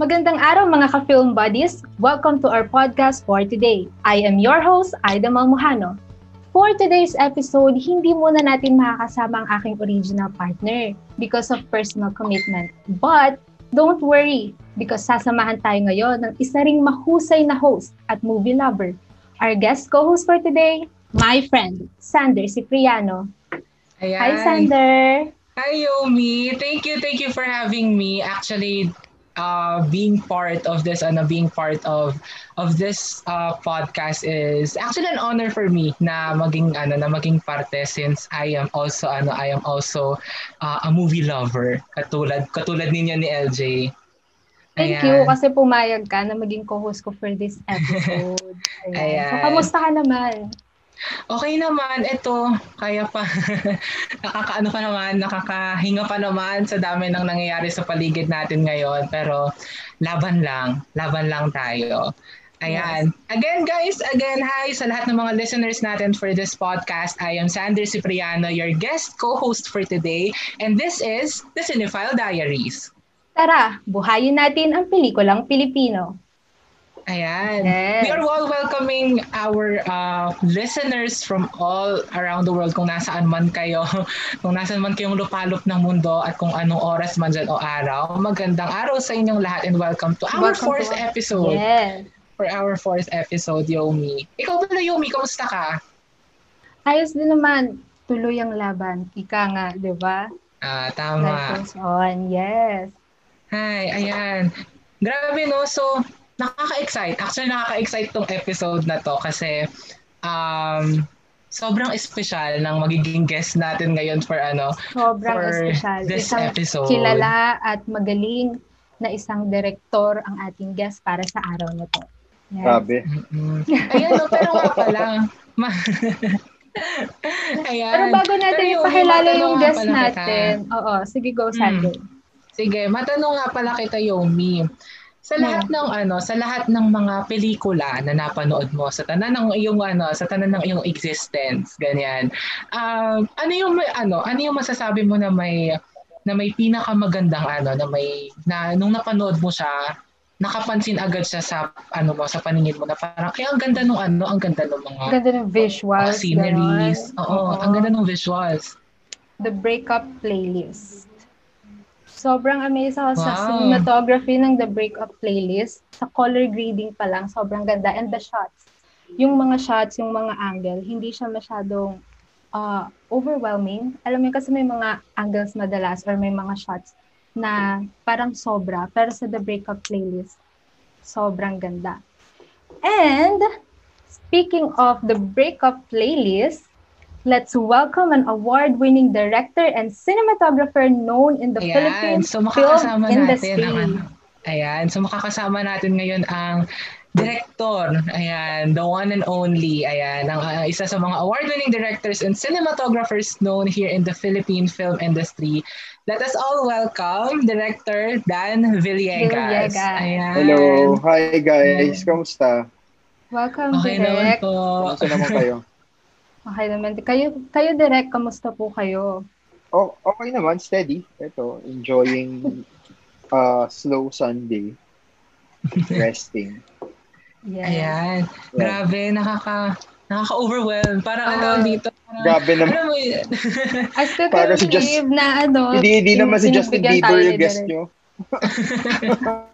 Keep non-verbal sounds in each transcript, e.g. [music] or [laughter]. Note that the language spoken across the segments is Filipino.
Magandang araw mga ka-film buddies! Welcome to our podcast for today. I am your host, Aida Malmuhano. For today's episode, hindi muna natin makakasama ang aking original partner because of personal commitment. But don't worry because sasamahan tayo ngayon ng isa ring mahusay na host at movie lover. Our guest co-host for today, my friend, Sander Cipriano. Ayan. Hi, Sander! Hi, Yomi. Thank you, thank you for having me. Actually, uh, being part of this ano being part of of this uh, podcast is actually an honor for me na maging ano na maging parte since I am also ano I am also uh, a movie lover katulad katulad ninyo ni LJ. Thank Ayan. you kasi pumayag ka na maging co-host ko for this episode. Ayan. [laughs] Ayan. So, kamusta ka naman? Okay naman, ito, kaya pa, [laughs] nakakaano pa naman, nakakahinga pa naman sa dami ng nangyayari sa paligid natin ngayon. Pero laban lang, laban lang tayo. Ayan. Yes. Again, guys, again, hi sa lahat ng mga listeners natin for this podcast. I am Sander Cipriano, your guest co-host for today. And this is The Cinephile Diaries. Tara, buhayin natin ang pelikulang Pilipino. Ayan. Yes. We are all welcoming our uh, listeners from all around the world kung nasaan man kayo, [laughs] kung nasaan man kayong lupalop ng mundo at kung anong oras man dyan o araw. Magandang araw sa inyong lahat and welcome to our welcome fourth to episode. Yes. For our fourth episode, Yomi. Ikaw ba Yomi? Kamusta ka? Ayos din naman. Tuloy ang laban. Ika nga, di ba? Ah, tama. Life goes on. Yes. Hi, ayan. Grabe no. So, nakaka-excite. Actually, nakaka-excite tong episode na to kasi um, sobrang espesyal ng magiging guest natin ngayon for ano sobrang for espesyal. this isang episode. kilala at magaling na isang direktor ang ating guest para sa araw na to. Yes. Sabi. Mm-hmm. Ayan, no, pero nga pala. Ma- Ayan. Pero bago natin pero ipakilala yung, yung guest natin. Kita. Oo, sige go, Sandy. Hmm. Sige, matanong nga pala kita, Yomi. Sa lahat ng ano, sa lahat ng mga pelikula na napanood mo sa tanan ng iyong ano, sa tanan ng iyong existence, ganyan. Um, uh, ano yung ano, ano yung masasabi mo na may na may pinakamagandang ano, na may na nung napanood mo siya, nakapansin agad siya sa ano mo sa paningin mo na parang kaya ang ganda nung ano, ang ganda ng mga ganda ng visuals, uh, sceneries. Oo, Oo, ang ganda ng visuals. The breakup playlist. Sobrang amazed ako wow. sa cinematography ng The Breakup Playlist. Sa color grading pa lang, sobrang ganda. And the shots. Yung mga shots, yung mga angle, hindi siya masyadong uh, overwhelming. Alam mo kasi may mga angles madalas or may mga shots na parang sobra. Pero sa The Breakup Playlist, sobrang ganda. And speaking of the Breakup Playlist, Let's welcome an award-winning director and cinematographer known in the Ayan. Philippine so, film industry. Natin ang, ayan, so makakasama natin ngayon ang director, ayan, the one and only, ayan, ang uh, isa sa mga award-winning directors and cinematographers known here in the Philippine film industry. Let us all welcome Director Dan Villegas. Villegas. Ayan. Hello, hi guys, kamusta? Welcome, okay Direk. naman po. Kamusta naman kayo? [laughs] Okay naman. Kayo, kayo direct, kamusta po kayo? Oh, okay naman, steady. Ito, enjoying [laughs] uh, slow Sunday. Resting. Yeah. Ayan. Yeah. Grabe, nakaka nakaka-overwhelm. Parang uh, ano dito. Parang, grabe naman. Alam mo yun. [laughs] I still can't believe just, na ano. Hindi, hindi naman si Justin Bieber yung guest nyo. [laughs]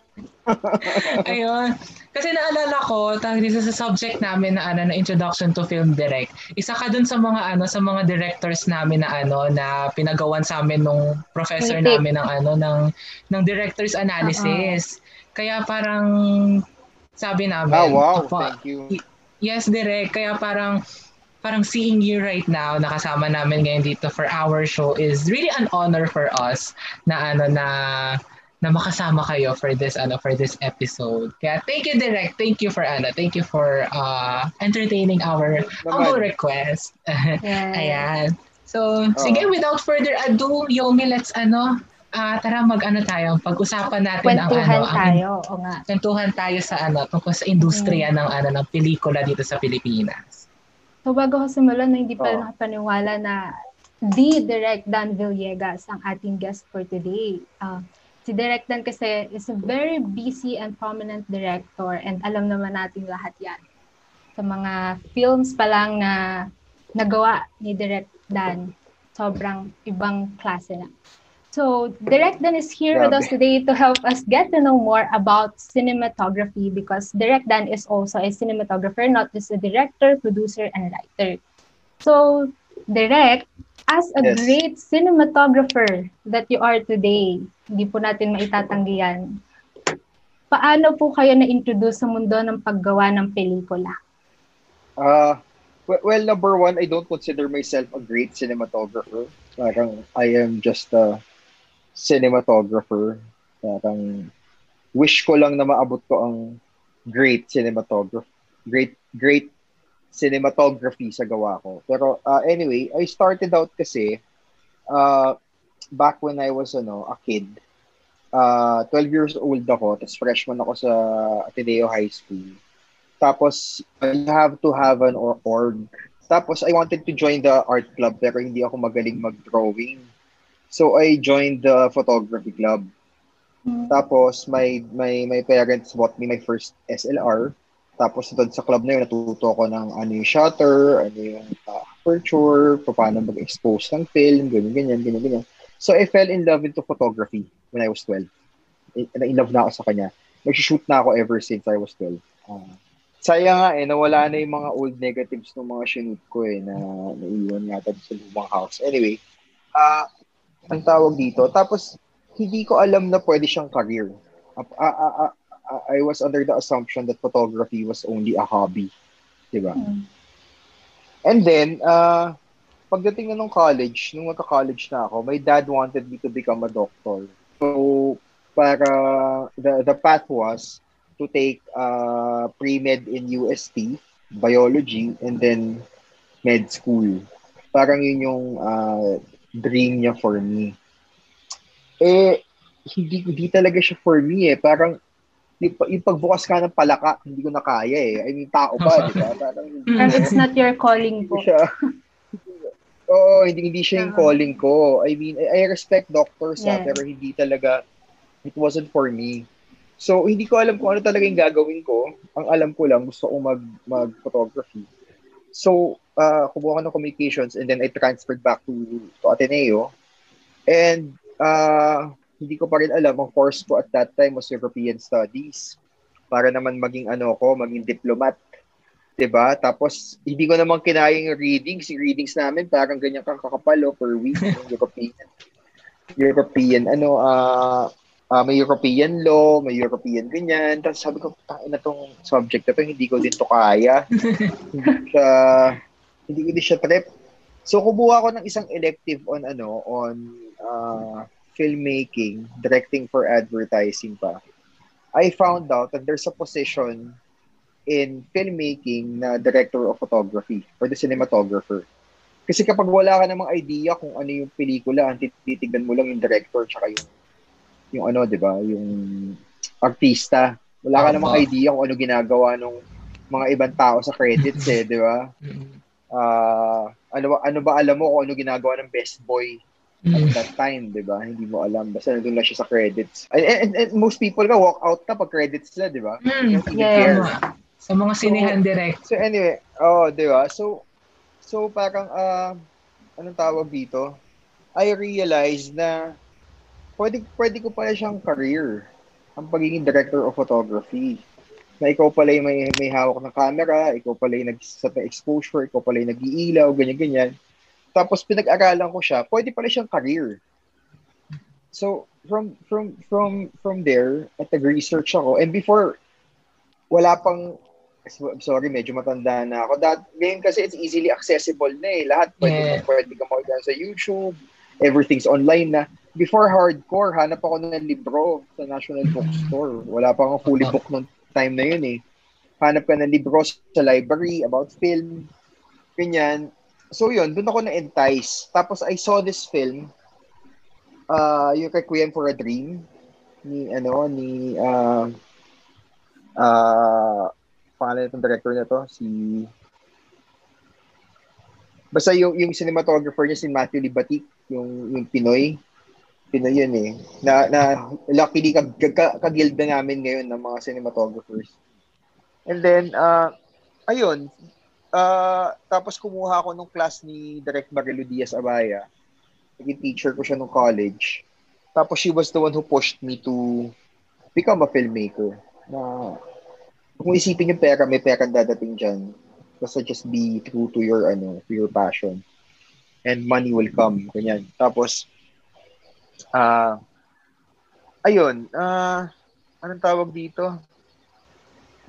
Ayun. Kasi naalala ko, tawag dito sa subject namin na ano na Introduction to Film Direct. Isa ka dun sa mga ano sa mga directors namin na ano na pinagawan sa amin nung professor namin ng ano ng ng directors analysis. Uh-huh. Kaya parang sabi namin, oh, wow, thank you. Yes, direct. Kaya parang parang seeing you right now, nakasama namin ngayon dito for our show is really an honor for us na ano na na makasama kayo for this ano for this episode. Kaya thank you direct. Thank you for ano, thank you for uh entertaining our humble request. [laughs] Yeah. Ayan. So, oh. sige without further ado, Yomi, let's ano uh, tara mag-ano tayo, pag-usapan natin Kwentuhan ang ano, tayo, ang, o nga. Kwentuhan tayo sa ano, tungkol sa industriya mm. ng ano ng pelikula dito sa Pilipinas. So bago ko simulan, na hindi pa oh. nakapaniwala na the direct Dan Villegas ang ating guest for today. Uh, Si Direk Dan kasi is a very busy and prominent director and alam naman natin lahat yan. Sa mga films pa lang na nagawa ni Direk Dan, sobrang ibang klase na. So, Direct Dan is here Grabe. with us today to help us get to know more about cinematography because Direct Dan is also a cinematographer, not just a director, producer, and writer. So, Direct, as a yes. great cinematographer that you are today, hindi po natin maitatanggi yan, paano po kayo na-introduce sa mundo ng paggawa ng pelikula? Uh, well, number one, I don't consider myself a great cinematographer. Parang I am just a cinematographer. Parang wish ko lang na maabot ko ang great cinematographer. Great, great cinematography sa gawa ko. Pero uh, anyway, I started out kasi uh, back when I was ano, a kid. Uh, 12 years old ako, tapos freshman ako sa Ateneo High School. Tapos, you have to have an org. Tapos, I wanted to join the art club pero hindi ako magaling mag-drawing. So, I joined the photography club. Mm-hmm. Tapos, my, my, my parents bought me my first SLR. Tapos doon sa club na yun, natuto ko ng ano yung shutter, ano yung uh, aperture, paano mag-expose ng film, ganyan, ganyan, ganyan, ganyan. So I fell in love into photography when I was 12. In, in love na ako sa kanya. Nag-shoot na ako ever since I was 12. Uh, ah. sayang nga eh, nawala na yung mga old negatives ng mga shoot ko eh, na naiwan nga sa lumang house. Anyway, uh, ang tawag dito. Tapos, hindi ko alam na pwede siyang career. Uh, uh, uh, uh, I was under the assumption that photography was only a hobby. Diba? Mm. And then, uh, pagdating nung college, nung magka-college na ako, my dad wanted me to become a doctor. So, para the, the path was to take uh, pre-med in UST, biology, and then med school. Parang yun yung uh, dream niya for me. Eh, hindi, hindi talaga siya for me eh. Parang yung, yung pagbukas ka ng palaka, hindi ko na kaya eh. I mean, tao ba, di ba? [laughs] Parang, And it's not your calling po. Siya. Oo, hindi, hindi siya yung uh-huh. calling ko. I mean, I, I respect doctors yeah. ha, pero hindi talaga, it wasn't for me. So, hindi ko alam kung ano talaga yung gagawin ko. Ang alam ko lang, gusto ko mag, mag-photography. So, uh, kumuha ko ng communications and then I transferred back to, to Ateneo. And, uh, hindi ko pa rin alam, ang course ko at that time was European Studies. Para naman maging ano ko, maging diplomat. 'Di ba? Tapos hindi ko naman kinaya yung readings, yung readings namin parang ganyan kang kakapalo per week yung [laughs] European. European ano uh, uh, may European law, may European ganyan. Tapos sabi ko, tangin na tong subject na to, hindi ko din to kaya. hindi [laughs] siya, hindi ko din siya trip. So, kumuha ko ng isang elective on ano, on uh, filmmaking, directing for advertising pa, I found out that there's a position in filmmaking na director of photography or the cinematographer. Kasi kapag wala ka namang idea kung ano yung pelikula, ang titignan mo lang yung director tsaka yung yung ano, 'di ba, yung artista. Wala ka namang idea kung ano ginagawa ng mga ibang tao sa credits eh, 'di ba? Uh, ano ba ano ba alam mo kung ano ginagawa ng best boy at mm. that time, di ba? Hindi mo alam. Basta nandun lang siya sa credits. And, and, and most people ka, walk out ka pag credits na, di ba? Mm, yeah. Sa mga sinihan so, direct. So anyway, oh, di ba? So, so parang, uh, anong tawag dito? I realized na pwede, pwede ko pala siyang career. Ang pagiging director of photography. Na ikaw pala yung may, may hawak ng camera, ikaw pala yung nag-set ng exposure, ikaw pala yung nag-iilaw, ganyan-ganyan tapos pinag-aralan ko siya, pwede pala siyang career. So, from from from from there, at nag-research ako. And before, wala pang, sorry, medyo matanda na ako. That, ngayon kasi it's easily accessible na eh. Lahat pwede, yeah. pwede ka makita sa YouTube. Everything's online na. Before hardcore, hanap ako ng libro sa National Bookstore. Wala pa akong fully book nung time na yun eh. Hanap ka ng libro sa library about film. Ganyan so yun, doon ako na-entice. Tapos I saw this film, uh, yung Requiem for a Dream, ni, ano, ni, uh, uh, pangalan itong director na to, si, basta yung, yung cinematographer niya, si Matthew Libatic, yung, yung Pinoy, Filipino yun eh. Na, na luckily kag, kag, kagilda namin ngayon ng mga cinematographers. And then, uh, ayun, uh, tapos kumuha ako nung class ni Direct Marilu Diaz Abaya. Naging teacher ko siya nung college. Tapos she was the one who pushed me to become a filmmaker. Na kung isipin yung pera, may pera dadating dyan. Basta just be true to your ano, to your passion. And money will come. Ganyan. Tapos, ah, uh, ayun, ah, uh, anong tawag dito?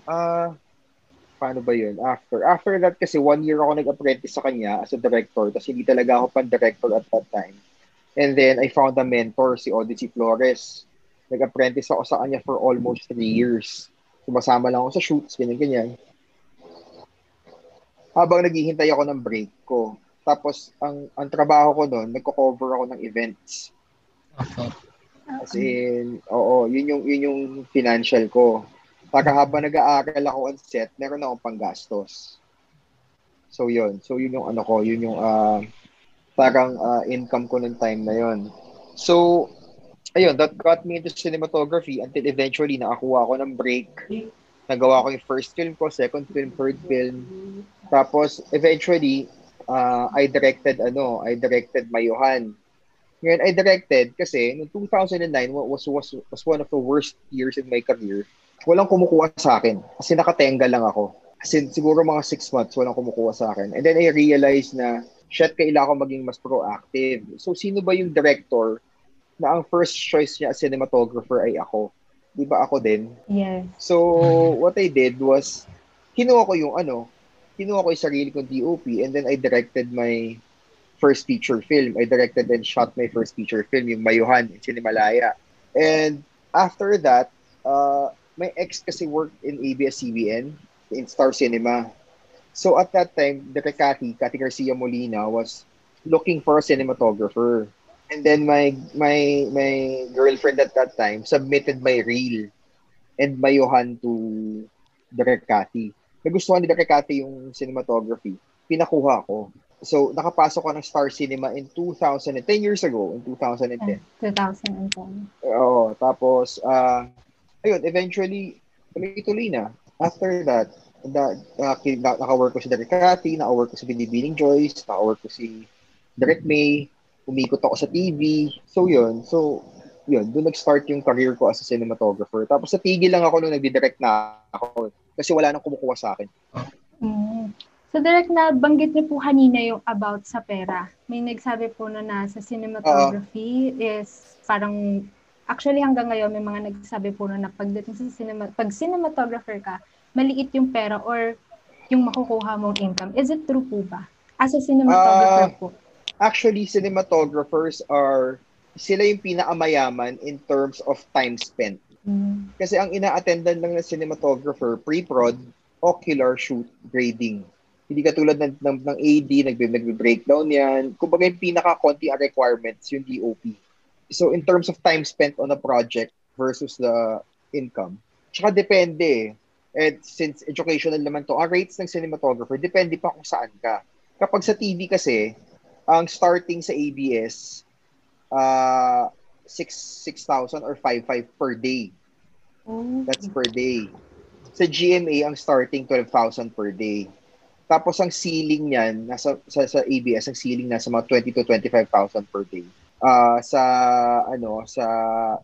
Ah, uh, paano ba yun? After. After that kasi one year ako nag-apprentice sa kanya as a director. Tapos hindi talaga ako pan-director at that time. And then I found a mentor, si Odyssey Flores. Nag-apprentice ako sa kanya for almost three years. Sumasama lang ako sa shoots, ganyan-ganyan habang naghihintay ako ng break ko. Tapos, ang, ang trabaho ko doon, nagko-cover ako ng events. Okay. As in, oo, yun yung, yun yung financial ko. Para habang nag-aaral ako on set, meron akong panggastos. So, yun. So, yun yung ano ko, yun yung uh, parang uh, income ko ng time na yun. So, ayun, that got me into cinematography until eventually nakakuha ako ng break. Nagawa ko yung first film ko, second film, third film. Tapos, eventually, uh, I directed, ano, I directed Mayuhan. Ngayon, I directed kasi noong 2009 was, was, was one of the worst years in my career. Walang kumukuha sa akin kasi nakatenga lang ako. Kasi siguro mga six months walang kumukuha sa akin. And then I realized na, shit, kailangan ko maging mas proactive. So, sino ba yung director na ang first choice niya as cinematographer ay ako? Di ba ako din? Yes. So, what I did was, kinuha ko yung ano, kinuha ko yung sarili kong DOP and then I directed my first feature film. I directed and shot my first feature film, yung Mayuhan in Cinemalaya. And after that, uh, my ex kasi worked in ABS-CBN, in Star Cinema. So at that time, the Kati, Kati Garcia Molina, was looking for a cinematographer. And then my my my girlfriend at that time submitted my reel and Mayuhan to Direk Kati nagustuhan nila kay Kate yung cinematography. Pinakuha ko. So, nakapasok ko ng Star Cinema in 2010 years ago, in 2010. 2010. Oo, tapos, uh, ayun, eventually, tuloy-tuloy na. After that, na, uh, naka-work ko si Derek Cathy, naka-work ko si Binibining Joyce, naka-work ko si Derek May, umikot ako sa TV. So, yun. So, yun, doon nag-start yung career ko as a cinematographer. Tapos sa tigil lang ako nung nagdi-direct na ako kasi wala nang kumukuha sa akin. Mm. So direct na banggit niyo po kanina yung about sa pera. May nagsabi po na nasa cinematography uh, is parang actually hanggang ngayon may mga nagsabi po na pagdating sa cinema pag cinematographer ka, maliit yung pera or yung makukuha mong income. Is it true po ba? As a cinematographer uh, po. Actually, cinematographers are sila yung pinakamayaman in terms of time spent. Mm. Kasi ang ina-attendan lang ng cinematographer, pre-prod, ocular shoot, grading. Hindi katulad ng, ng, ng AD, nagbe, nagbe-breakdown yan. Kumbaga yung pinaka-konti ang requirements, yung DOP. So in terms of time spent on a project versus the income, tsaka depende And since educational naman to, ang rates ng cinematographer, depende pa kung saan ka. Kapag sa TV kasi, ang starting sa ABS, uh, 6,000 or 5,500 per day. Oh. That's per day. Sa GMA, ang starting 12,000 per day. Tapos ang ceiling niyan, nasa, sa, sa ABS, ang ceiling nasa mga 20 to 25,000 per day. Uh, sa ano sa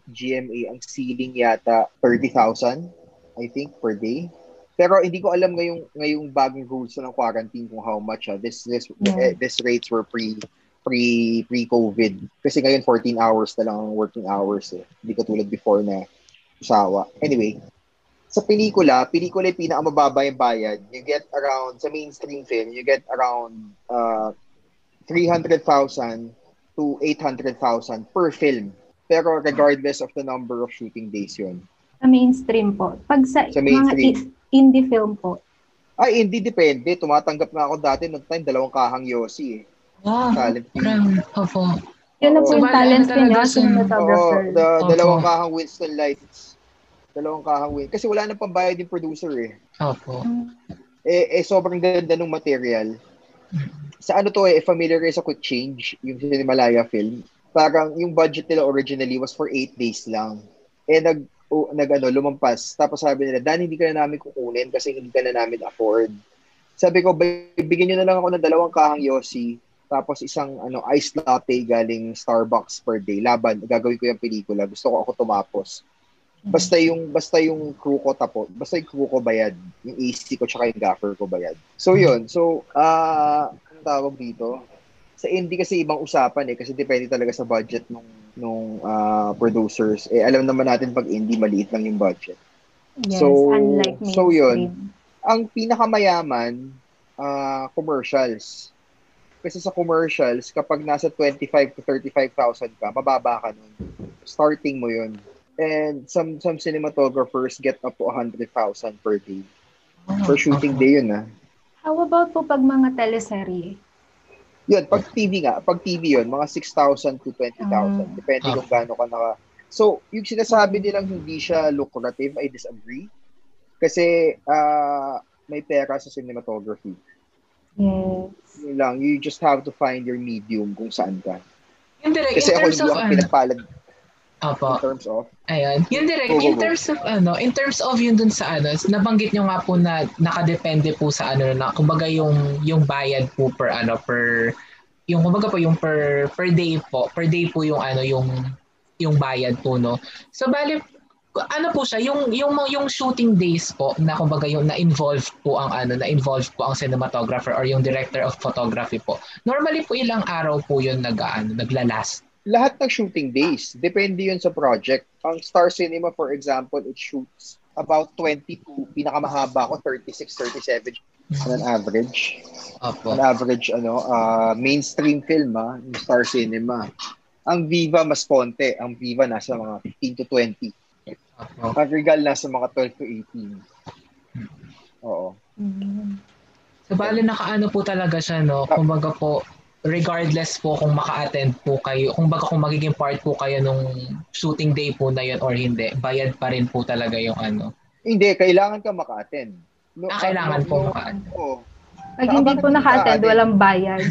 GMA ang ceiling yata 30,000 I think per day. Pero hindi ko alam ngayong ngayong bagong rules ng quarantine kung how much uh, this this yeah. eh, this rates were pre pre pre-COVID. Kasi ngayon 14 hours na lang ang working hours eh. Hindi katulad before na usawa. Anyway, sa pelikula, pelikula yung pinakamababa yung bayad. You get around, sa mainstream film, you get around uh, 300,000 to 800,000 per film. Pero regardless of the number of shooting days yun. Sa mainstream po. Pag sa, sa mainstream. mga indie film po. Ay, hindi depende. Tumatanggap na ako dati noong time, dalawang kahang Yossi eh. Wow. Talent. Opo. Yun na po yung talent niya, cinematographer. Oo, the, dalawang kahang Winston Lights. Dalawang kahang Winston. Kasi wala nang pambayad yung producer eh. Opo. Eh, eh sobrang ganda ng material. Sa ano to eh, familiar kayo sa Quick Change, yung Cinemalaya film. parang yung budget nila originally was for 8 days lang. Eh, nag, o, nag ano, lumampas. Tapos sabi nila, Dan, hindi ka na namin kukunin kasi hindi ka na namin afford. Sabi ko, bigyan nyo na lang ako ng dalawang kahang Yossi, tapos isang ano ice latte galing Starbucks per day. Laban, gagawin ko yung pelikula. Gusto ko ako tumapos. Basta yung basta yung crew ko tapo, basta yung crew ko bayad, yung AC ko tsaka yung gaffer ko bayad. So yun. So ah uh, ano tawag dito? Sa indie kasi ibang usapan eh kasi depende talaga sa budget nung nung uh, producers. Eh alam naman natin pag indie maliit lang yung budget. Yes, so unlike so yun. Ang pinakamayaman uh, commercials. Kasi sa commercials, kapag nasa 25 to 35,000 ka, mababa ka nun. Starting mo yun. And some some cinematographers get up to 100,000 per day. Oh, per shooting day yun ah. How about po pag mga teleserye? Yun, pag TV nga, pag TV yun, mga 6,000 to 20,000. Um, Depende oh. kung gaano ka naka... So, yung sinasabi nilang hindi siya lucrative, I disagree. Kasi uh, may pera sa cinematography. Yes. Yun lang, you just have to find your medium kung saan ka. Yung direct, Kasi in ako terms hindi of, ako pinagpalad Apo. In terms of? Ayun. Yun direct, in terms of ano, in terms of yun dun sa ano, nabanggit nyo nga po na nakadepende po sa ano na kumbaga yung yung bayad po per ano per yung kumbaga po yung per per day po, per day po yung ano yung yung bayad po no. So bali ano po siya yung yung yung shooting days po na kumbaga yung na involved po ang ano na involved po ang cinematographer or yung director of photography po. Normally po ilang araw po yun nag ano, naglalast lahat ng shooting days, depende yun sa project. Ang Star Cinema, for example, it shoots about 22, pinakamahaba ko, 36, 37 on an average. Opo. On average, ano, uh, mainstream film, ah, yung Star Cinema. Ang Viva, mas konti. Ang Viva, nasa mga 15 to 20. Opo. Ang Regal, nasa mga 12 to 18. Oo. Mm-hmm. So, bali nakaano po talaga siya, no? Kumbaga po, regardless po kung maka-attend po kayo, kung baga kung magiging part po kayo nung shooting day po na yun or hindi, bayad pa rin po talaga yung ano. Hindi, kailangan ka maka-attend. No, ah, kailangan no, po no, maka-attend. Oo. Pag hindi po naka-attend, walang bayad.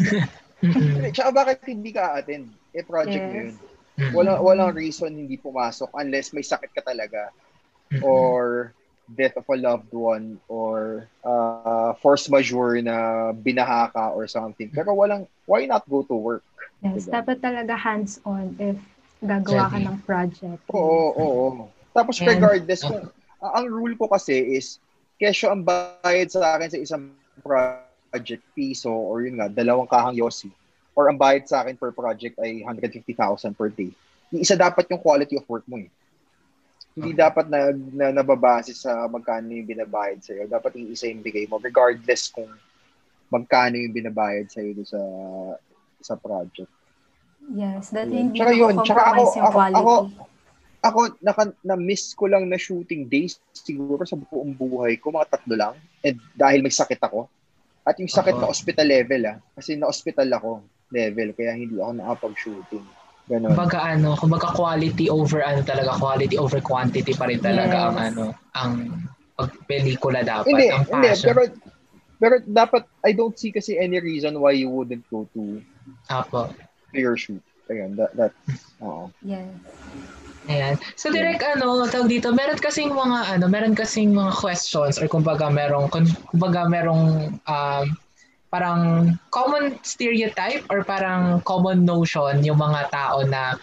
[laughs] Tsaka bakit hindi ka attend? Eh, project yes. yun. Walang, walang reason hindi pumasok unless may sakit ka talaga. Or death of a loved one or uh, force majeure na binaha ka or something. Pero walang, why not go to work? Yes, diba? dapat talaga hands-on if gagawa ka ng project. Oo, oo, oo. Tapos And, regardless, kung, uh, ang rule ko kasi is, kesyo ang bayad sa akin sa isang project piso or yun nga, dalawang kahang yosi or ang bayad sa akin per project ay 150,000 per day. Isa dapat yung quality of work mo eh hindi dapat na, na nababase sa magkano yung binabayad sa iyo. Dapat yung isa yung bigay mo regardless kung magkano yung binabayad sa iyo sa sa project. Yes, that yeah. hindi tsaka yun, tsaka ako, ako. Ako, ako, naka, na-miss ko lang na shooting days siguro sa buong buhay ko, mga tatlo lang. And dahil may sakit ako. At yung sakit uh-huh. na hospital level ah. Kasi na-hospital ako level, kaya hindi ako nakapag-shooting. Ganun. Kumbaga ano, kumbaga quality over ano talaga, quality over quantity pa rin talaga yes. ang ano, ang pagpelikula dapat, hindi, ang passion. Hindi, pero, pero dapat, I don't see kasi any reason why you wouldn't go to Apo. your shoot. Ayan, that, that, oo. Yes. Ayan. So direct yeah. ano, tawag dito, meron kasing mga ano, meron kasing mga questions or kumbaga merong kumbaga merong um, parang common stereotype or parang common notion yung mga tao na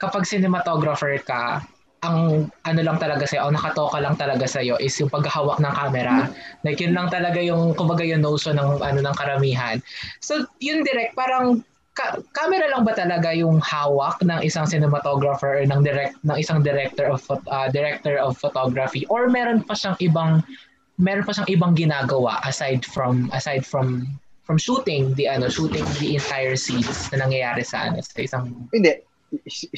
kapag cinematographer ka, ang ano lang talaga sa'yo, o nakatoka lang talaga sa'yo is yung paghahawak ng camera. Like yun lang talaga yung, kumbaga yung notion ng, ano, ng karamihan. So yun direct, parang ka- camera lang ba talaga yung hawak ng isang cinematographer or ng direct ng isang director of uh, director of photography or meron pa siyang ibang meron pa siyang ibang ginagawa aside from aside from from shooting the ano shooting the entire scenes na nangyayari sa ano sa isang Hindi.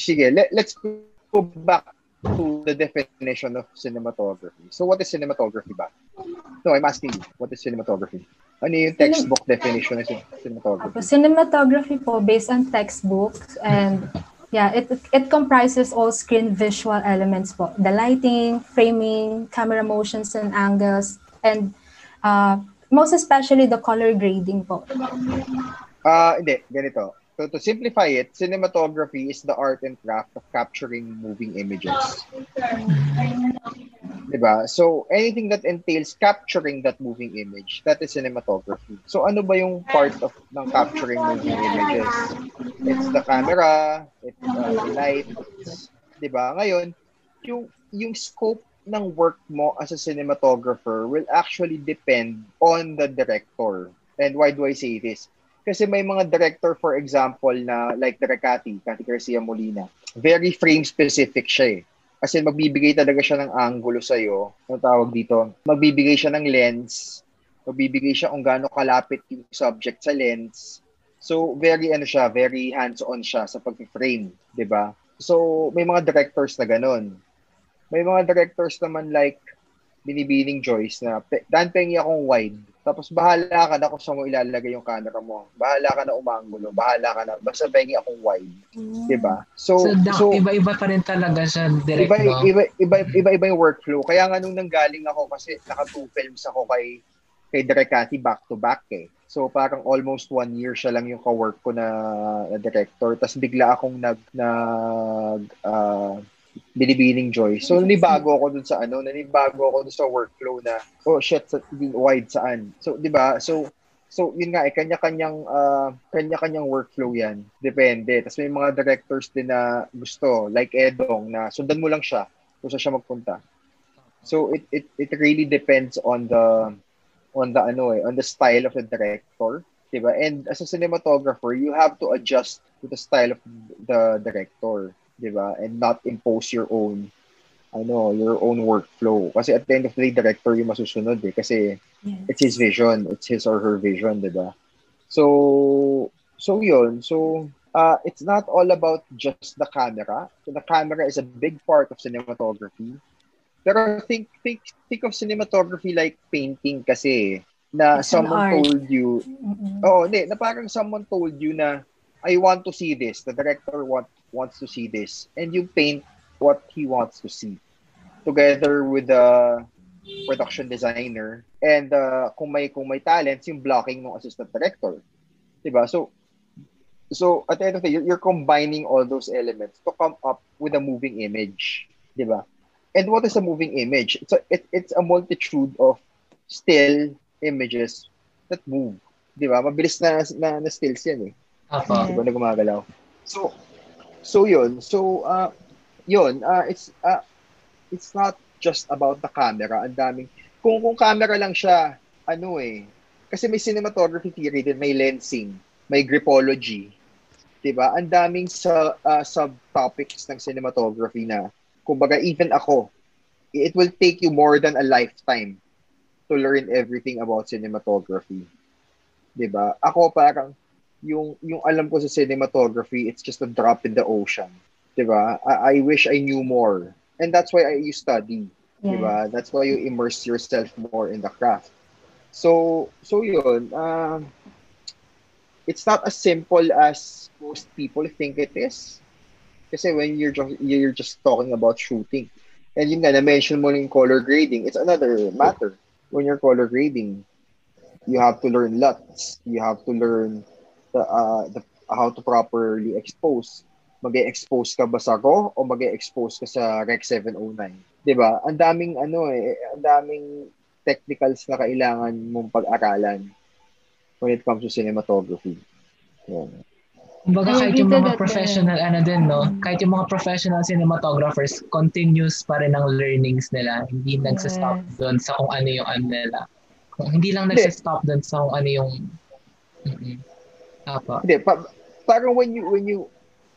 Sige, let, let's go back to the definition of cinematography. So what is cinematography ba? No, I'm asking you, what is cinematography? Ano yung textbook Cinem- definition ng cinematography? Cinematography po based on textbooks and yeah, it it comprises all screen visual elements po. The lighting, framing, camera motions and angles and uh, Most especially the color grading po. Ah, uh, hindi, ganito. So to simplify it, cinematography is the art and craft of capturing moving images. Diba? So anything that entails capturing that moving image, that is cinematography. So ano ba yung part of ng capturing moving images? It's the camera, it's uh, the light, it's, 'di ba? Ngayon, yung yung scope ng work mo as a cinematographer will actually depend on the director. And why do I say this? Kasi may mga director, for example, na like Direcati, Cathy Garcia Molina, very frame specific siya eh. Kasi magbibigay talaga siya ng angulo sa'yo. Ano tawag dito? Magbibigay siya ng lens. Magbibigay siya kung gaano kalapit yung subject sa lens. So, very ano siya, very hands-on siya sa pag-frame, 'di ba? So, may mga directors na ganun. May mga directors naman like Binibining Joyce na Dan pengi akong wide. Tapos bahala ka na kung saan mo ilalagay yung camera mo. Bahala ka na umangulo. Bahala ka na. Basta pengi akong wide. Mm. 'Di ba? So, so, da- so iba-iba pa rin talaga siya direct, iba, no? Iba, iba, iba, iba yung workflow. Kaya nga nung nanggaling ako kasi naka two films ako kay kay Direcati back to back eh. So parang almost one year siya lang yung ka-work ko na, na director. Tapos bigla akong nag nag uh, binibining joy. So, nanibago ako dun sa ano, nanibago ako dun sa workflow na, oh shit, sa, wide saan. So, di ba? So, so yun nga, eh, kanya-kanyang, uh, kanya-kanyang workflow yan. Depende. Tapos may mga directors din na gusto, like Edong, na sundan mo lang siya kung saan siya magpunta. So, it, it, it really depends on the, on the ano eh, on the style of the director. Diba? And as a cinematographer, you have to adjust to the style of the director. 'Di ba? And not impose your own ano, your own workflow. Kasi at the end of the day, director yung masusunod eh. Kasi yes. it's his vision. It's his or her vision, di ba? So, so yun. So, uh, it's not all about just the camera. So the camera is a big part of cinematography. Pero think, think, think of cinematography like painting kasi na it's someone told you, mm-hmm. oh, hindi, na parang someone told you na, I want to see this. The director want, wants to see this. And you paint what he wants to see. Together with the production designer. And uh, kung may kung may talents yung blocking ng assistant director. 'di ba so so at the end of the day you're, combining all those elements to come up with a moving image. 'di ba and what is a moving image? It's a, it, it's a multitude of still images that move. 'di ba mabilis na na, na stills yan eh Apa. Diba na gumagalaw so So yun. So uh yun, uh it's uh it's not just about the camera. Ang daming kung kung camera lang siya, ano eh, kasi may cinematography theory din, may lensing, may gripology. 'Di ba? Ang daming sa uh, subtopics ng cinematography na kumbaga even ako, it will take you more than a lifetime to learn everything about cinematography. 'Di ba? Ako parang yung yung alam ko sa cinematography, it's just a drop in the ocean. 'Di ba? I, I wish I knew more. And that's why I you study. Yes. 'Di ba? That's why you immerse yourself more in the craft. So so yun, uh, it's not as simple as most people think it is. Kasi when you're just, you're just talking about shooting, and yun nga, na-mention mo yung color grading, it's another matter. When you're color grading, you have to learn LUTs. You have to learn the, uh, the how to properly expose. Mag-expose ka ba sa RAW o mag-expose ka sa Rec 709? 'Di ba? Ang daming ano eh, ang daming technicals na kailangan mong pag-aralan when it comes to cinematography. Yan. Kumbaga kahit yung mga professional ano din no, kahit yung mga professional cinematographers continuous pa rin ang learnings nila. Hindi yes. nagsa-stop doon sa kung ano yung ano nila. Hindi lang nagsa-stop doon sa kung ano yung mm-mm. Apa. Hindi, pa, parang when you, when you,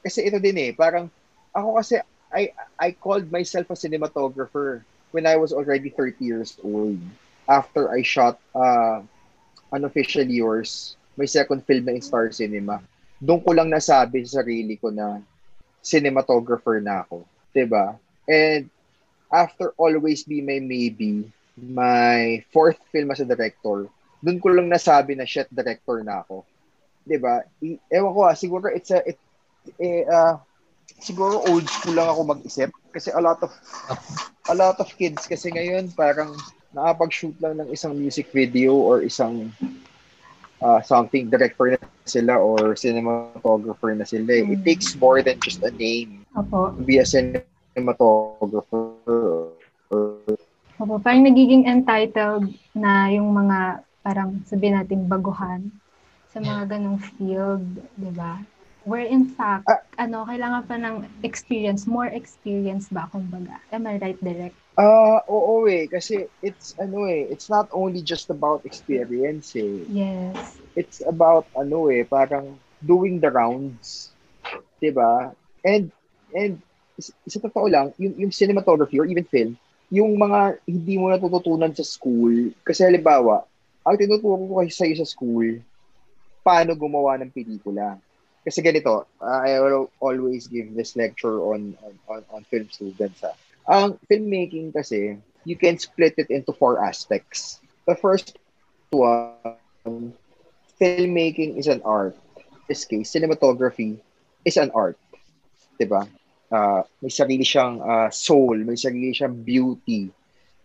kasi ito din eh, parang, ako kasi, I, I called myself a cinematographer when I was already 30 years old. After I shot uh, Unofficially Yours, my second film na in Star Cinema, doon ko lang nasabi sa sarili ko na cinematographer na ako. ba diba? And after Always Be My Maybe, my fourth film as a director, doon ko lang nasabi na shit director na ako. 'Di ba? Ewan ko ah, siguro it's a it, eh, uh, siguro old school lang ako mag-isip kasi a lot of a lot of kids kasi ngayon parang nakapag-shoot lang ng isang music video or isang uh, something, director na sila or cinematographer na sila. Eh. It Mm. takes more than just a name Opo. to be a cinematographer. Opo, parang nagiging entitled na yung mga parang sabihin natin baguhan sa mga ganong field, di ba? Where in fact, Ah. ano, kailangan pa ng experience, more experience ba, kumbaga. Am I right, Direct? Ah, oo eh kasi it's ano eh, it's not only just about experience eh. Yes. It's about ano eh, parang doing the rounds. 'Di ba? And and sa totoo lang, yung, yung cinematography or even film, yung mga hindi mo natututunan sa school, kasi halimbawa, ang tinuturo ko kasi sa'yo sa school, paano gumawa ng pelikula. Kasi ganito, uh, I will always give this lecture on on, on, film students. Ha. Ang filmmaking kasi, you can split it into four aspects. The first one, filmmaking is an art. In this case, cinematography is an art. 'Di ba? Uh, may sarili siyang uh, soul, may sarili siyang beauty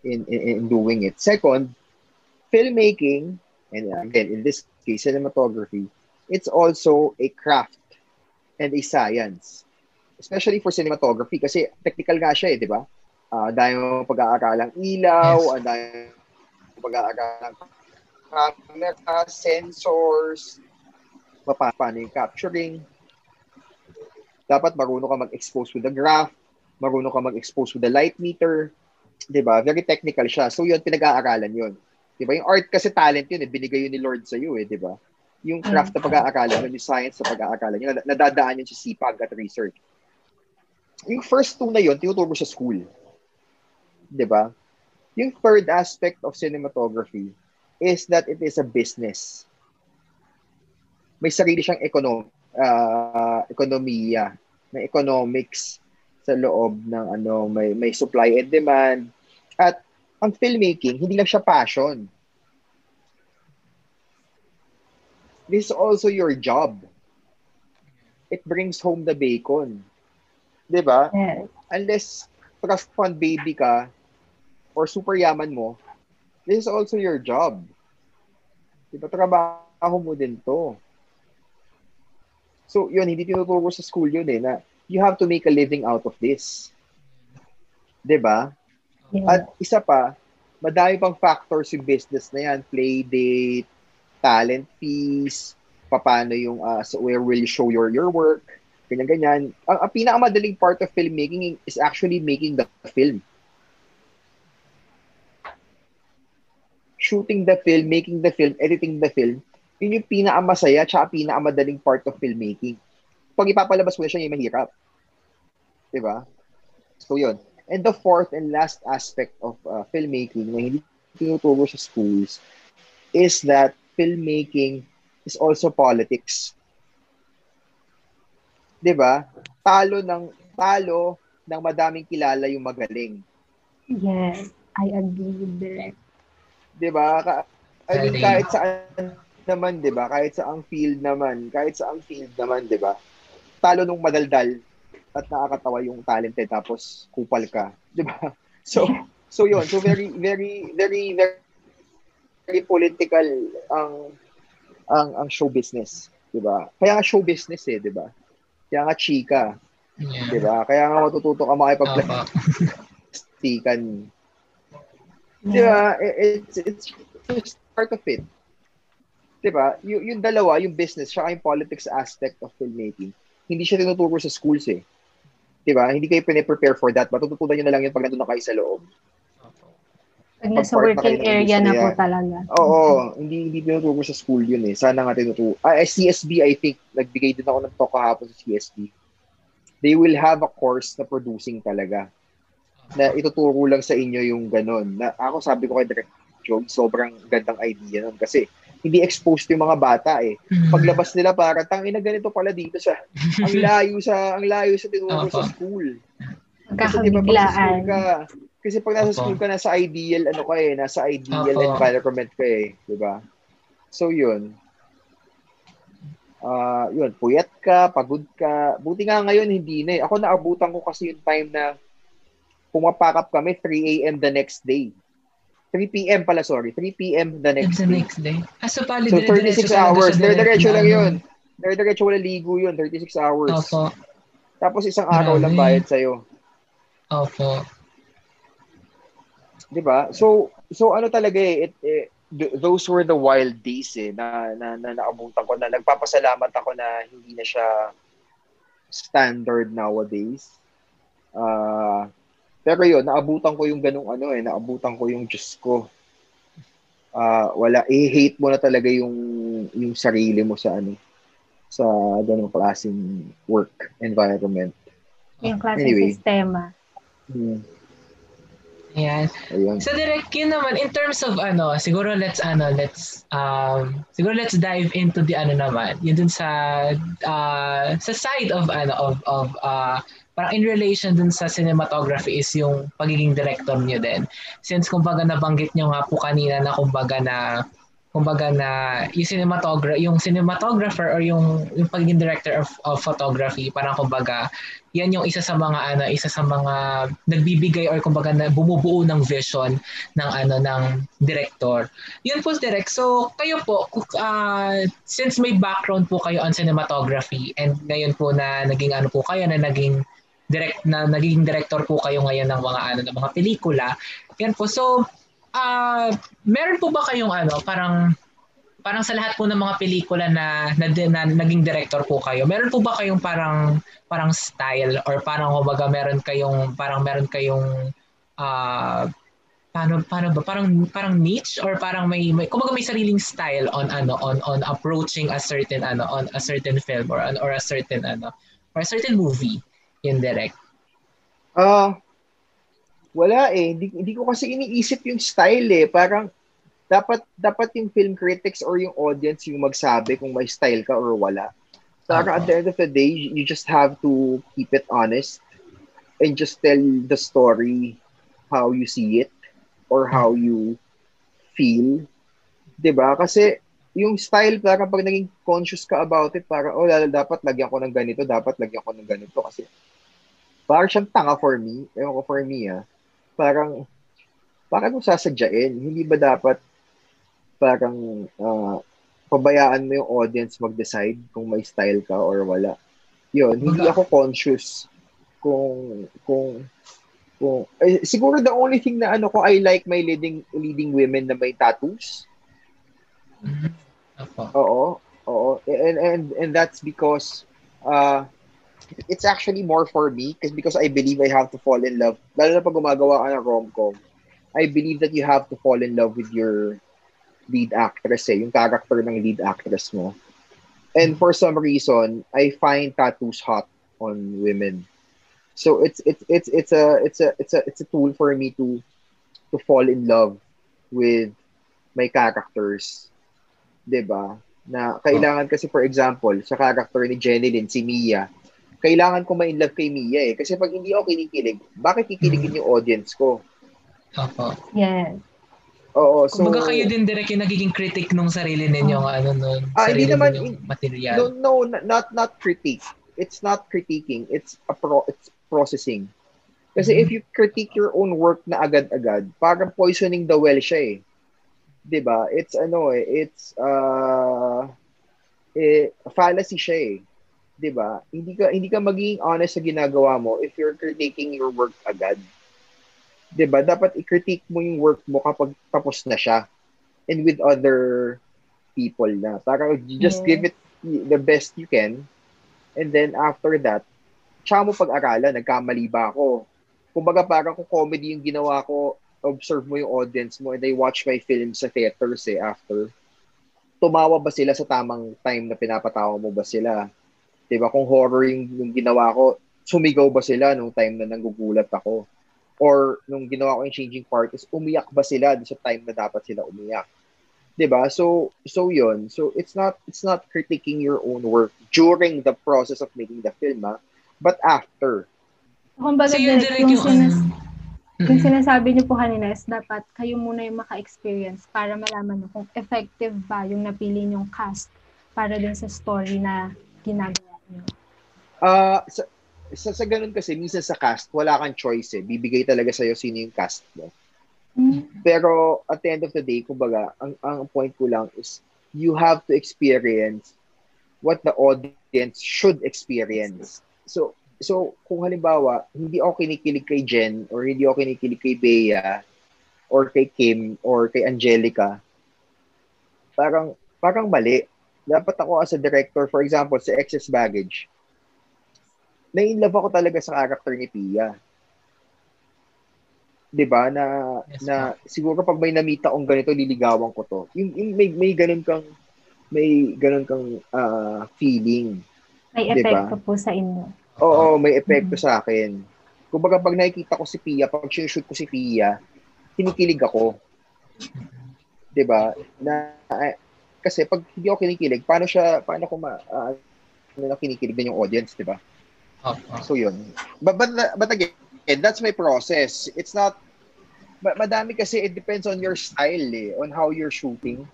in, in, in doing it. Second, filmmaking, and again, in this case, cinematography, it's also a craft and a science. Especially for cinematography, kasi technical nga siya eh, di ba? Uh, dahil mo pag-aaralang ilaw, Yes. ang dahil mo pag-aaralang camera, sensors, pa- paano yung capturing. Dapat marunong ka mag-expose with the graph, marunong ka mag-expose with the light meter, 'di ba? Very technical siya. So yun pinag-aaralan yun. 'Di ba? Yung art kasi talent yun, eh. binigay yun ni Lord sa iyo, eh, 'di ba? Yung craft na pag-aaralan, yun, yung science na pag-aaralan, yun, nad- nadadaan yun sa sipag at research. Yung first two na yun, tinuturo sa school. 'Di ba? Yung third aspect of cinematography is that it is a business. May sarili siyang econom uh, ekonomiya, may economics sa loob ng ano, may may supply and demand. At ang filmmaking, hindi lang siya passion. This is also your job. It brings home the bacon. 'Di ba? Yes. Unless trust fund baby ka or super yaman mo, this is also your job. 'Di ba? Trabaho mo din 'to. So, yun, hindi tinuturo sa school yun eh, na you have to make a living out of this. 'Di ba? Yes. At isa pa, madami pang factors yung business na yan. Play date, talent fees, paano yung, uh, so where will you show your, your work, ganyan-ganyan. Ang, ang pinakamadaling part of filmmaking is actually making the film. Shooting the film, making the film, editing the film, yun yung pinakamasaya tsaka pinakamadaling part of filmmaking. Pag ipapalabas mo na siya, yung mahirap. Diba? So yun. And the fourth and last aspect of uh, filmmaking na hindi tinuturo sa schools is that filmmaking is also politics. 'Di ba? Talo ng talo ng madaming kilala yung magaling. Yes. I agree, Direct. 'Di ba? Ka- I mean, kahit saan naman, 'di ba? Kahit sa ang field naman, kahit sa ang field naman, 'di ba? Talo nung madaldal at nakakatawa yung talented tapos kupal ka, [laughs] 'di ba? So so yun, so very very very very, very political ang ang ang show business, 'di ba? Kaya nga show business eh, 'di ba? Kaya nga chika, Yeah. 'di ba? Kaya nga matututo ka makipag Opo. plastikan. Di ba? It's, it's just part of it. Di ba? Y- yung dalawa, yung business, siya yung politics aspect of filmmaking, hindi siya tinuturo sa schools eh. Di ba? Hindi kayo piniprepare for that. Matututunan nyo na lang yun pag nandun na kayo sa loob. Pag nasa na working ng area na po talaga. Oo, hindi hindi tinuturo sa school yun eh. Sana nga tinuturo. Ah, eh, CSB, I think, nagbigay din ako ng talk kahapon sa CSB. They will have a course na producing talaga. Na ituturo lang sa inyo yung ganun. Na, ako sabi ko kay Direct Job, sobrang gandang idea nun. Kasi hindi exposed yung mga bata eh. Paglabas nila para tangina ganito pala dito sa ang [laughs] layo sa ang layo sa tinuro sa school. Kasi di ba pag ka, kasi pag nasa Opo. school ka, nasa ideal, ano ka eh, nasa ideal Opo. environment ka eh, di ba? So yun. Ah, yun, puyat ka, pagod ka. Buti nga ngayon hindi na eh. Ako naabutan ko kasi yung time na pumapakap kami 3 a.m. the next day. 3 p.m. pala, sorry. 3 p.m. the next the day. next day. Ah, so pali, So, 36 hours. Dire-diretso lang yun. ano. Dire-diretso wala ligo yun. 36 hours. Opo. Tapos isang araw lang bayad sa'yo. Opo. 'di ba? So so ano talaga eh, it, eh, th- those were the wild days eh na na, na naabutan ko na nagpapasalamat ako na hindi na siya standard nowadays. Ah pero yun, naabutan ko yung ganung ano eh, naabutan ko yung Diyos ko. Ah wala, i-hate mo na talaga yung yung sarili mo sa ano sa ganung klaseng work environment. Yung klaseng Anyway. sistema. Hmm, Ayan. ayun. So direct yun naman in terms of ano, siguro let's ano, let's um siguro let's dive into the ano naman, yun dun sa uh, sa side of ano of of uh parang in relation dun sa cinematography is yung pagiging director niyo din. Since kumbaga nabanggit niyo nga po kanina na kumbaga na kumbaga na yung cinematographer yung cinematographer or yung yung pagiging director of, of photography parang kumbaga yan yung isa sa mga ano isa sa mga nagbibigay or kumbaga na bumubuo ng vision ng ano ng director yun po direct so kayo po uh, since may background po kayo on cinematography and ngayon po na naging ano po kayo na naging direct na naging director po kayo ngayon ng mga ano ng mga pelikula. Yan po. So uh, meron po ba kayong ano parang parang sa lahat po ng mga pelikula na, na, na, naging director po kayo, meron po ba kayong parang parang style or parang kumbaga meron kayong parang meron kayong uh, paano paano ba parang parang niche or parang may, may kumbaga may sariling style on ano on on approaching a certain ano on a certain film or or a certain ano or a certain movie in direct. Ah, wala eh. Hindi, hindi ko kasi iniisip yung style eh. Parang dapat dapat yung film critics or yung audience yung magsabi kung may style ka or wala. Parang at the end of the day, you just have to keep it honest and just tell the story how you see it or how you feel. 'Di ba? Kasi yung style parang pag naging conscious ka about it, parang oh, lalo dapat lagyan ko ng ganito, dapat lagyan ko ng ganito kasi parang siyang tanga for me. Ewan ko for me ah. Parang bakit mo sasadyain? Hindi ba dapat parang uh, pabayaan mo yung audience mag-decide kung may style ka or wala. Yun, hindi ako conscious kung kung kung eh, siguro the only thing na ano ko I like my leading leading women na may tattoos. Mm-hmm. Oo. Oo. And and and that's because uh it's actually more for me because because I believe I have to fall in love. Lalo na pag gumagawa ka ng rom-com, I believe that you have to fall in love with your lead actress eh, yung character ng lead actress mo. And for some reason, I find tattoos hot on women. So it's it's it's it's a it's a it's a it's a tool for me to to fall in love with my characters. 'Di ba? Na kailangan kasi for example, sa character ni Jenny Lynn, si Mia, kailangan ko ma-in love kay Mia eh. Kasi pag hindi ako kinikilig, bakit kikiligin yung audience ko? Opo. Yes. Oo, so... Kumbaga kayo din direct yung nagiging critic nung sarili ninyong ano nun, Ah, hindi naman- ninyong material. No, no, not not critique. It's not critiquing. It's a pro. It's processing. Kasi Mhm. if you critique your own work na agad-agad, parang poisoning the well siya eh. 'Di ba? It's ano eh, it's uh eh, fallacy siya eh. 'Di ba? Hindi ka hindi ka magiging honest sa ginagawa mo if you're critiquing your work agad. 'Di ba? Dapat i-critique mo yung work mo kapag tapos na siya and with other people na. Para you just Yeah. give it the best you can and then after that, tsaka mo pag-aralan, nagkamali ba ako? Kumbaga parang kung comedy yung ginawa ko, observe mo yung audience mo and they watch my film sa theaters eh after. Tumawa ba sila sa tamang time na pinapatawa mo ba sila? 'Di ba Kung horror yung, yung ginawa ko, sumigaw ba sila nung time na nanggugulat ako? Or nung ginawa ko yung changing parties, umiyak ba sila sa time na dapat sila umiyak? 'Di ba So so 'yun. So it's not it's not critiquing your own work during the process of making the film, ah, but after. Kumbaga, So yun direct, yung, yung sinas- ano. yung Mm-mm. sinasabi niyo po kanina is dapat kayo muna yung maka-experience para malaman niyo kung effective ba yung napili niyong cast para dun sa story na ginagawa Ah, sa, sa sa ganun kasi minsan sa cast wala kang choice eh. Bibigay talaga sa sino yung cast mo. Mm. Pero at the end of the day, kumbaga, ang, ang point ko lang is you have to experience what the audience should experience. So, so kung halimbawa, hindi ako kinikilig kay Jen or hindi ako kinikilig kay Bea or kay Kim or kay Angelica, parang parang mali. Dapat ako as a director, for example, sa Excess Baggage, na-inlove ako talaga sa character ni Pia. 'di ba na Yes, na siguro pag may namita akong ganito liligawan ko to. Yung, yung may may ganun kang may ganun kang ah, feeling. May Diba? epekto po sa inyo. Oo, may epekto Mm. sa akin. Kumbaga pag nakikita ko si Pia, pag shoot ko si Pia, kinikilig ako. 'Di ba? Na kasi pag hindi ako kinikilig, paano siya paano ko ma ah, ano na kinikilig din yung audience, 'di ba? Opo. So yun. But, but, but again, that's my process. It's not, ma- madami kasi it depends on your style eh, on how you're shooting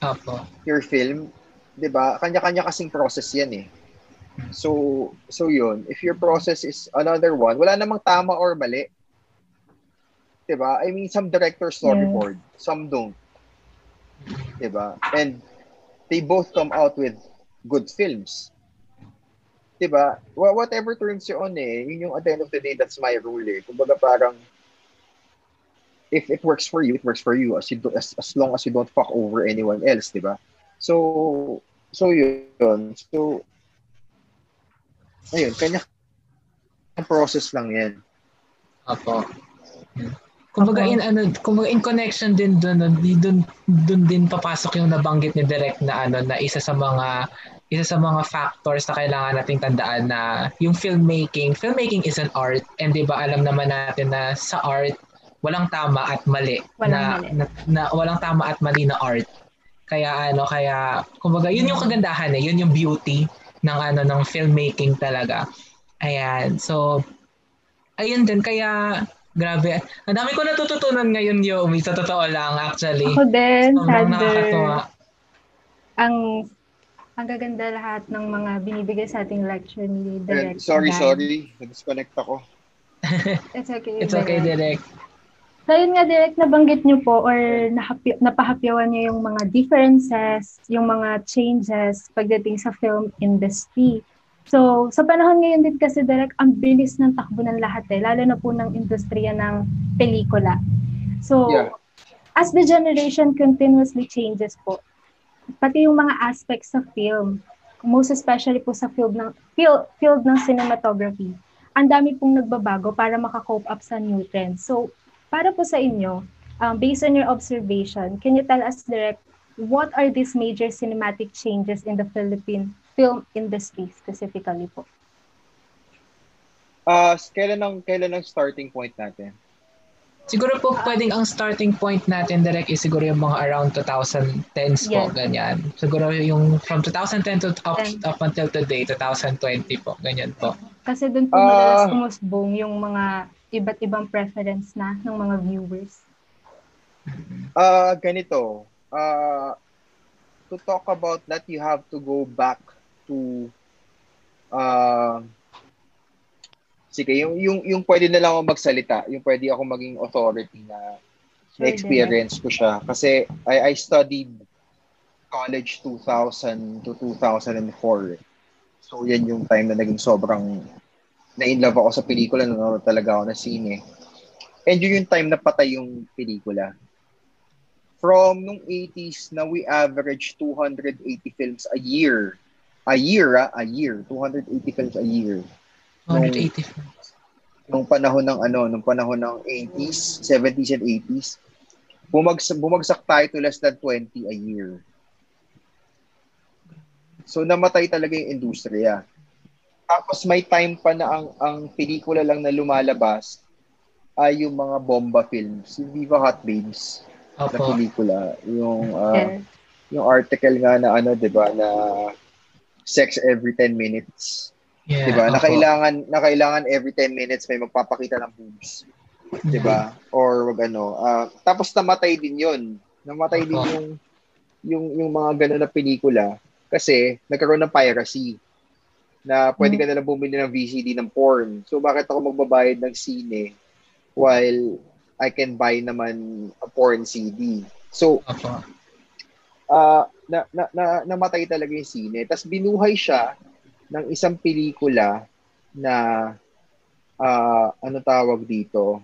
Opo. your film. 'Di ba? Kanya-kanya kasing process yan eh. So, so yun. If your process is another one, wala namang tama or mali. 'Di ba? I mean, some directors storyboard, some don't. 'Di ba? And they both come out with good films. ba? Wha- Whatever turns you on eh, yun yung at the end of the day, that's my rule eh. Parang, if it works for you, it works for you as, you do, as, as long as you don't fuck over anyone else, ba? So, so yun. So, ayun, kanya process lang yan. Opo. Kumbaga in ano, kumbaga in connection din doon, doon doon din papasok yung nabanggit ni Direk na ano na isa sa mga isa sa mga factors na kailangan nating tandaan na yung filmmaking, filmmaking is an art and 'di ba alam naman natin na sa art walang tama at mali Walang na, mali. na, na walang tama at mali na art. Kaya ano, kaya kumbaga yun yung kagandahan eh, yun yung beauty ng ano ng filmmaking talaga. Ayan. So ayun din kaya grabe. Ang dami ko natututunan ngayon, Yomi, sa totoo lang actually. Ako din, Sander. nakakatuwa. Ang ang gaganda lahat ng mga binibigay sa ating lecture ni And Direct. sorry, Dan. sorry. Nag-disconnect ako. [laughs] It's okay. It's okay, Direk. Direk. So yun nga direct nabanggit niyo po or nahapi- napahapyawan niyo yung mga differences, yung mga changes pagdating sa film industry. So sa panahon ngayon din kasi direct ang bilis ng takbo ng lahat eh, lalo na po ng industriya ng pelikula. So Yeah. as the generation continuously changes po, pati yung mga aspects sa film, most especially po sa field ng field, field ng cinematography, ang dami pong nagbabago para makakope up sa new trends. So para po sa inyo, um, based on your observation, can you tell us direct what are these major cinematic changes in the Philippine film industry specifically po? Ah, kailan ang kailan ang starting point natin? Siguro po pwedeng ang starting point natin direct is siguro yung mga around 2010s po, ganyan. Siguro yung from 2010 to up, up until today, 2020 po, ganyan po. Kasi doon po Ah. madalas umusbong yung mga iba't ibang preference na ng mga viewers. Ah, ganito. Ah, to talk about that, you have to go back to ah sige, yung yung yung pwede na lang ako magsalita, yung pwede ako maging authority na Sure, na-experience ko siya kasi I I studied college 2000 to 2004. So yan yung time na naging sobrang na-inlove ako sa pelikula, nanonood talaga ako ng sine. And yun yung time na patay yung pelikula. From nung 80s na we average 280 films a year. A year, ah, a year. 280 films a year. 180. Nung panahon ng ano, nung panahon ng 80s, 70s and 80s, bumagsak, bumagsak tayo to less than 20 a year. So namatay talaga yung industriya. Tapos may time pa na ang ang pelikula lang na lumalabas ay yung mga bomba films, yung Viva Hot Babes na Opo. pelikula, yung Yes. yung article nga na ano, 'di ba, na sex every 10 minutes. Yeah, 'Di ba? Na kailangan na kailangan every 10 minutes may magpapakita ng boobs. 'di ba? Or wag ano. ah, tapos namatay din 'yon. Namatay din yung yung yung mga ganun na pelikula kasi nagkaroon ng piracy na pwede ka na lang bumili ng VCD ng porn. So bakit ako magbabayad ng sine while I can buy naman a porn CD. So, Opo. Uh, na, na, na, namatay talaga yung sine. Tapos binuhay siya ng isang pelikula na uh, ano tawag dito,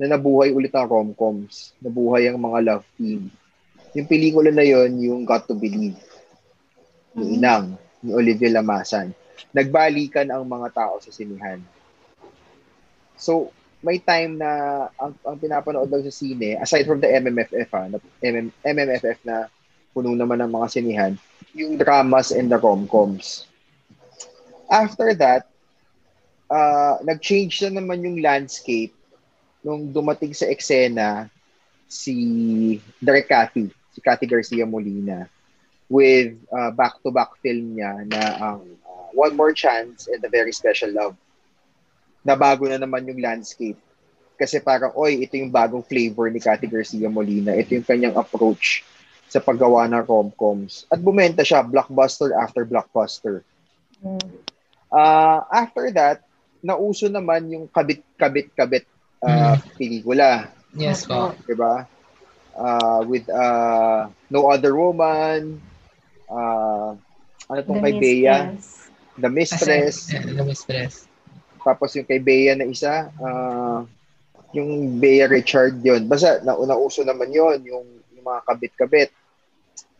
na nabuhay ulit ang romcoms. Nabuhay ang mga love team. Yung pelikula na yon yung Got to Believe. Ni Inang, ni Olivia Lamasan. Nagbalikan ang mga tao sa sinihan. So, may time na ang, ang pinapanood lang sa sine, aside from the MMFF, ha, na, MM, MMFF na puno naman ng mga sinihan, yung dramas and the romcoms. After that, uh, nag-change na naman yung landscape nung dumating sa eksena si Derek Cathy, si Cathy Garcia Molina with uh, back-to-back film niya na ang uh, One More Chance and A Very Special Love. Nabago na naman yung landscape. Kasi parang, oy, ito yung bagong flavor ni Cathy Garcia Molina. Ito yung kanyang approach sa paggawa ng romcoms. At bumenta siya, blockbuster after blockbuster. Mm. Uh, after that, nauso naman yung kabit-kabit-kabit uh, pelikula. Yes po. Diba? Uh, with uh, No Other Woman, uh, ano tong The kay Bea? The Mistress. Eh, the Mistress. Tapos yung kay Bea na isa, uh, yung Bea Richard yon Basta na nauso naman yon yung, yung mga kabit-kabit.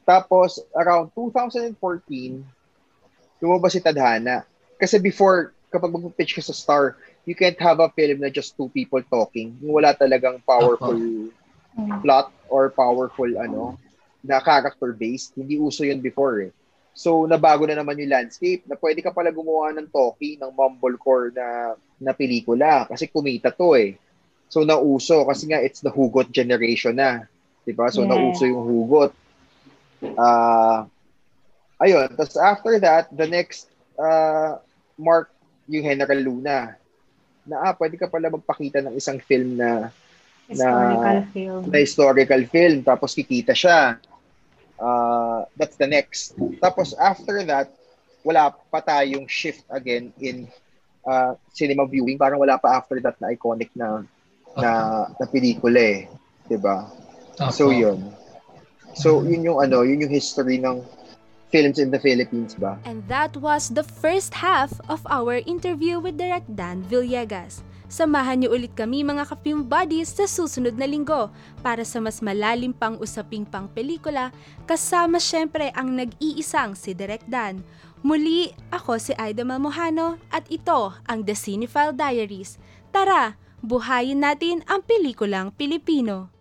Tapos, around 2014, lumabas si Tadhana. Kasi before, kapag mag-pitch ka sa Star, you can't have a film na just two people talking. Yung wala talagang powerful Mm. plot or powerful ano na character based. Hindi uso yun before eh. So nabago na naman yung landscape na pwede ka pala gumawa ng talkie, ng mumblecore na na pelikula kasi kumita to eh. So nauso kasi nga it's the hugot generation na. 'Di ba? So Yeah. nauso yung hugot. Ah ayun, tapos after that, the next uh, mark yung General Luna na ah, pwede ka pala magpakita ng isang film na Historical film. na historical film tapos kikita siya. Uh, that's the next. Tapos after that, wala pa tayong shift again in uh, cinema viewing. Parang wala pa after that na iconic na na, na pelikula eh. 'Di ba? Opo. So yun. So yun yung ano, yun yung history ng films in the Philippines ba? And that was the first half of our interview with Direct Dan Villegas. Samahan niyo ulit kami mga ka-film buddies sa susunod na linggo para sa mas malalim pang usaping pang pelikula kasama syempre ang nag-iisang si Direct Dan. Muli, ako si Aida Malmohano at ito ang The Cinephile Diaries. Tara, buhayin natin ang pelikulang Pilipino.